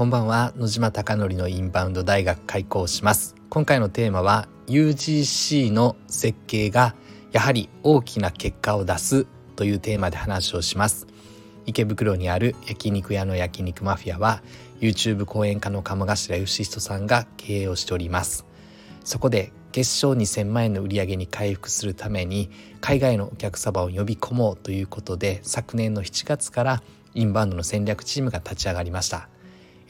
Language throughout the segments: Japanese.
こんばんは。野島貴則のインバウンド大学開校します。今回のテーマは UGC の設計がやはり大きな結果を出すというテーマで話をします。池袋にある焼肉屋の焼肉マフィアは YouTube 講演家の鴨頭義人さんが経営をしております。そこで月賞2000万円の売り上げに回復するために海外のお客様を呼び込もうということで昨年の7月からインバウンドの戦略チームが立ち上がりました。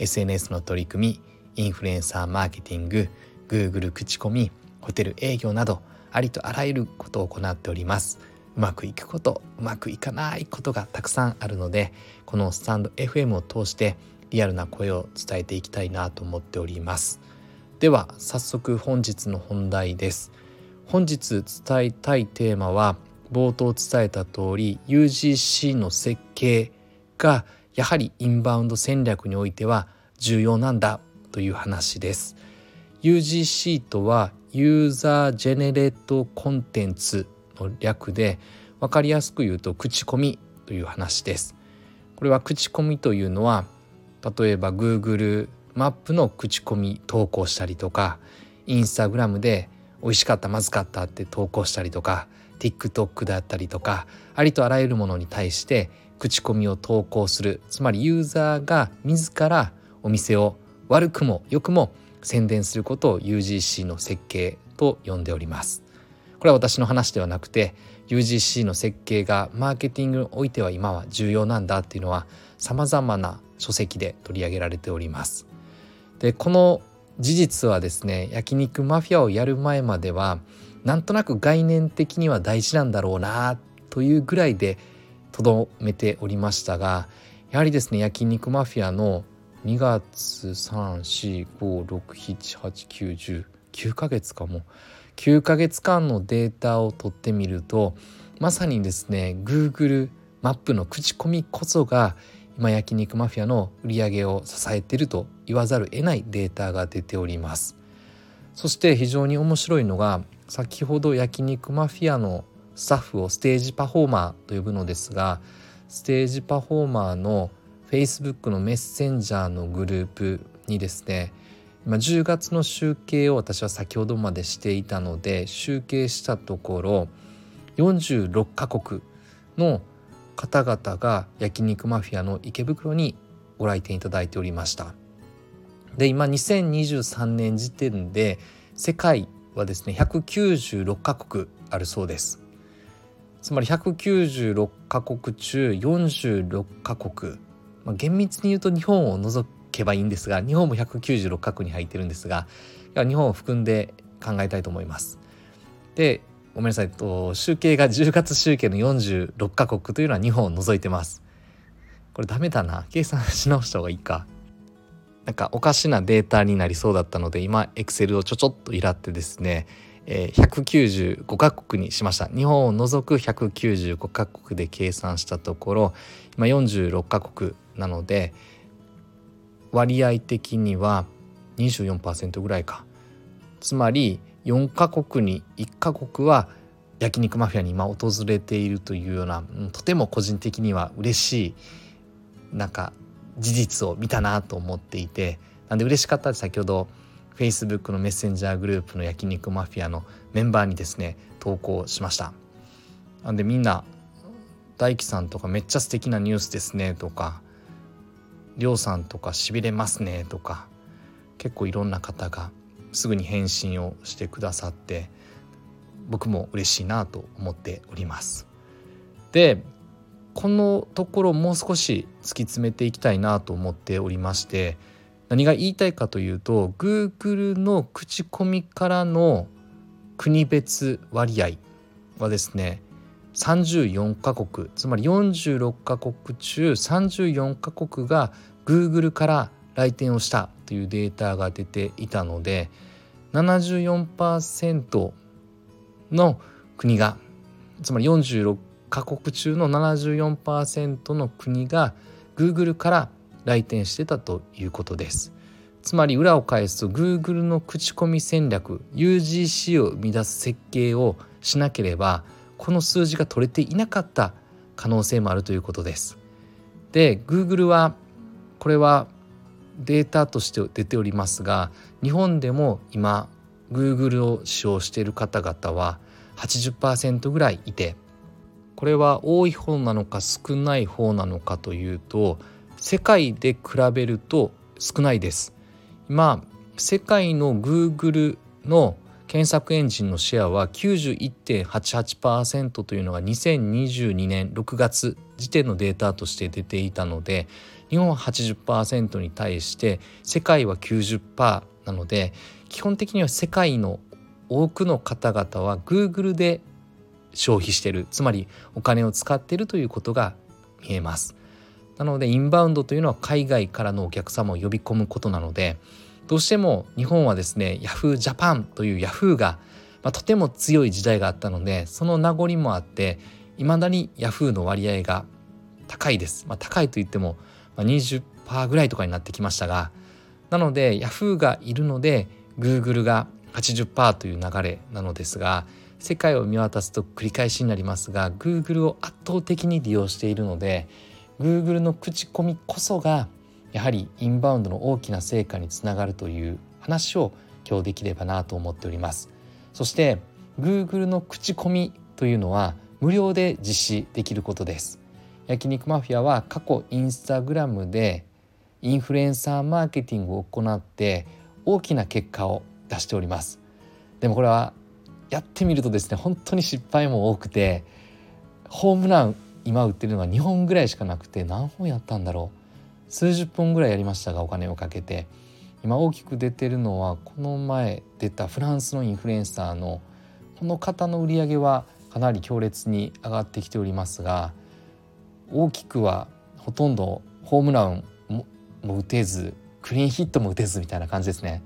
SNS の取り組みインフルエンサーマーケティング Google 口コミホテル営業などありとあらゆることを行っております。うまくいくことうまくいかないことがたくさんあるのでこのスタンド FM を通してリアルな声を伝えていきたいなと思っております。では早速本日の本題です。本日伝えたいテーマは冒頭伝えた通り UGC の設計がやはりインバウンド戦略においては重要なんだという話です。UGC とはユーザージェネレートコンテンツの略で分かりやすく言うと口コミという話です。これは口コミというのは例えば Google マップの口コミ投稿したりとかインスタグラムで美味しかったまずかったって投稿したりとか TikTok だったりとかありとあらゆるものに対して口コミを投稿する。つまりユーザーが自らお店を悪くも良くも宣伝することを UGC の設計と呼んでおります。これは私の話ではなくて UGC の設計がマーケティングにおいては今は重要なんだっていうのはさまざまな書籍で取り上げられております。でこの事実はですね焼肉マフィアをやる前まではなんとなく概念的には大事なんだろうなというぐらいでとどめておりましたがやはりですね焼肉マフィアの2月345678910ヶ月かも。9ヶ月間のデータを取ってみるとまさにですね Google マップの口コミこそが今焼肉マフィアの売り上げを支えていると言わざるを得ないデータが出ております。そして非常に面白いのが先ほど焼肉マフィアのスタッフをステージパフォーマーと呼ぶのですがステージパフォーマーの Facebook のメッセンジャーのグループにですね今10月の集計を私は先ほどまでしていたので集計したところ46カ国の方々が焼肉マフィアの池袋にご来店いただいておりました。で今2023年時点で世界はですね196カ国あるそうです。つまり196カ国中46カ国、まあ、厳密に言うと日本を除けばいいんですが日本も196カ国に入ってるんですが日本を含んで考えたいと思います。でごめんなさいと集計が10月集計の46カ国というのは日本を除いてます。これダメだな計算し直した方がいいか。なんかおかしなデータになりそうだったので今エクセルをちょちょっといらってですね、え、195カ国にしました。日本を除く195カ国で計算したところ今46カ国なので割合的には24%ぐらいか。つまり4カ国に1カ国は焼肉マフィアに今訪れているというようなとても個人的には嬉しいなんか事実を見たなと思っていてなんで嬉しかった先ほど Facebook のメッセンジャーグループの焼肉マフィアのメンバーにですね投稿しました。なんでみんな大樹さんとかめっちゃ素敵なニュースですねとかりょうさんとかしびれますねとか結構いろんな方がすぐに返信をしてくださって僕も嬉しいなと思っております。でこのところもう少し突き詰めていきたいなと思っておりまして何が言いたいかというと Google の口コミからの国別割合はですね34カ国つまり46カ国中34カ国が Google から来店をしたというデータが出ていたので74%の国がつまり46カ国中の74%の国が Google から来店してたということです。つまり裏を返すと Google の口コミ戦略 UGC を生み出す設計をしなければこの数字が取れていなかった可能性もあるということです。で Google はこれはデータとして出ておりますが日本でも今 Google を使用している方々は80%ぐらいいてこれは多い方なのか少ない方なのかというと世界で比べると少ないです。今世界の Google の検索エンジンのシェアは91.88%というのが2022年6月時点のデータとして出ていたので日本は80%に対して世界は90%なので基本的には世界の多くの方々は Google で消費してるつまりお金を使ってるということが見えます。なのでインバウンドというのは海外からのお客様を呼び込むことなのでどうしても日本はですね Yahoo! ジャパンという Yahoo! が、まあ、とても強い時代があったのでその名残もあっていまだに Yahoo! の割合が高いです。まあ、高いといっても、20%ぐらいとかになってきましたがなので Yahoo! がいるので Google が80%という流れなのですが世界を見渡すと繰り返しになりますが Google を圧倒的に利用しているので Google の口コミこそがやはりインバウンドの大きな成果につながるという話を今日できればなと思っております。そして Google の口コミというのは無料で実施できることです。焼肉マフィアは過去インスタグラムでインフルエンサーマーケティングを行って大きな結果を出しております。でもこれはやってみるとですね本当に失敗も多くてホームラン今売ってるのが2本ぐらいしかなくて何本やったんだろう数十本ぐらいやりましたがお金をかけて今大きく出てるのはこの前出たフランスのインフルエンサーのこの方の売り上げはかなり強烈に上がってきておりますが大きくはほとんどホームランも打てずクリーンヒットも打てずみたいな感じですね。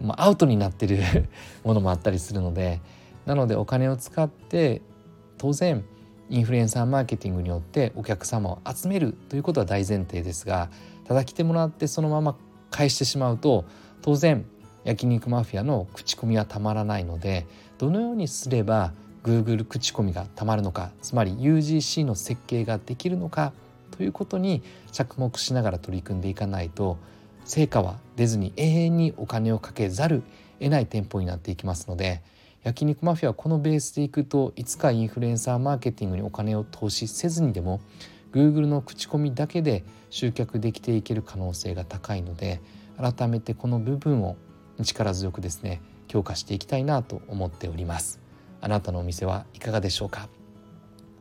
まあ、アウトになってる ものもあったりするのでなのでお金を使って当然インフルエンサーマーケティングによってお客様を集めるということは大前提ですがただ来てもらってそのまま返してしまうと当然焼肉マフィアの口コミはたまらないのでどのようにすれば Google 口コミがたまるのかつまり UGC の設計ができるのかということに着目しながら取り組んでいかないと成果は出ずに永遠にお金をかけざる得ない店舗になっていきますので焼肉マフィアはこのベースでいくといつかインフルエンサーマーケティングにお金を投資せずにでも Google の口コミだけで集客できていける可能性が高いので改めてこの部分を力強くですね強化していきたいなと思っております。あなたのお店はいかがでしょうか？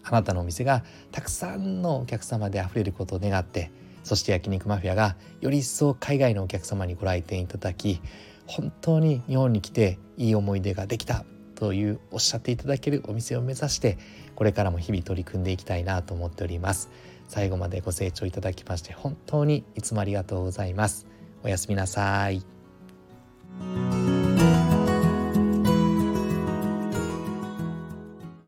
あなたのお店がたくさんのお客様であふれることを願ってそして焼肉マフィアがより一層海外のお客様にご来店いただき本当に日本に来ていい思い出ができたというおっしゃっていただけるお店を目指してこれからも日々取り組んでいきたいなと思っております。最後までご清聴いただきまして本当にいつもありがとうございます。おやすみなさい。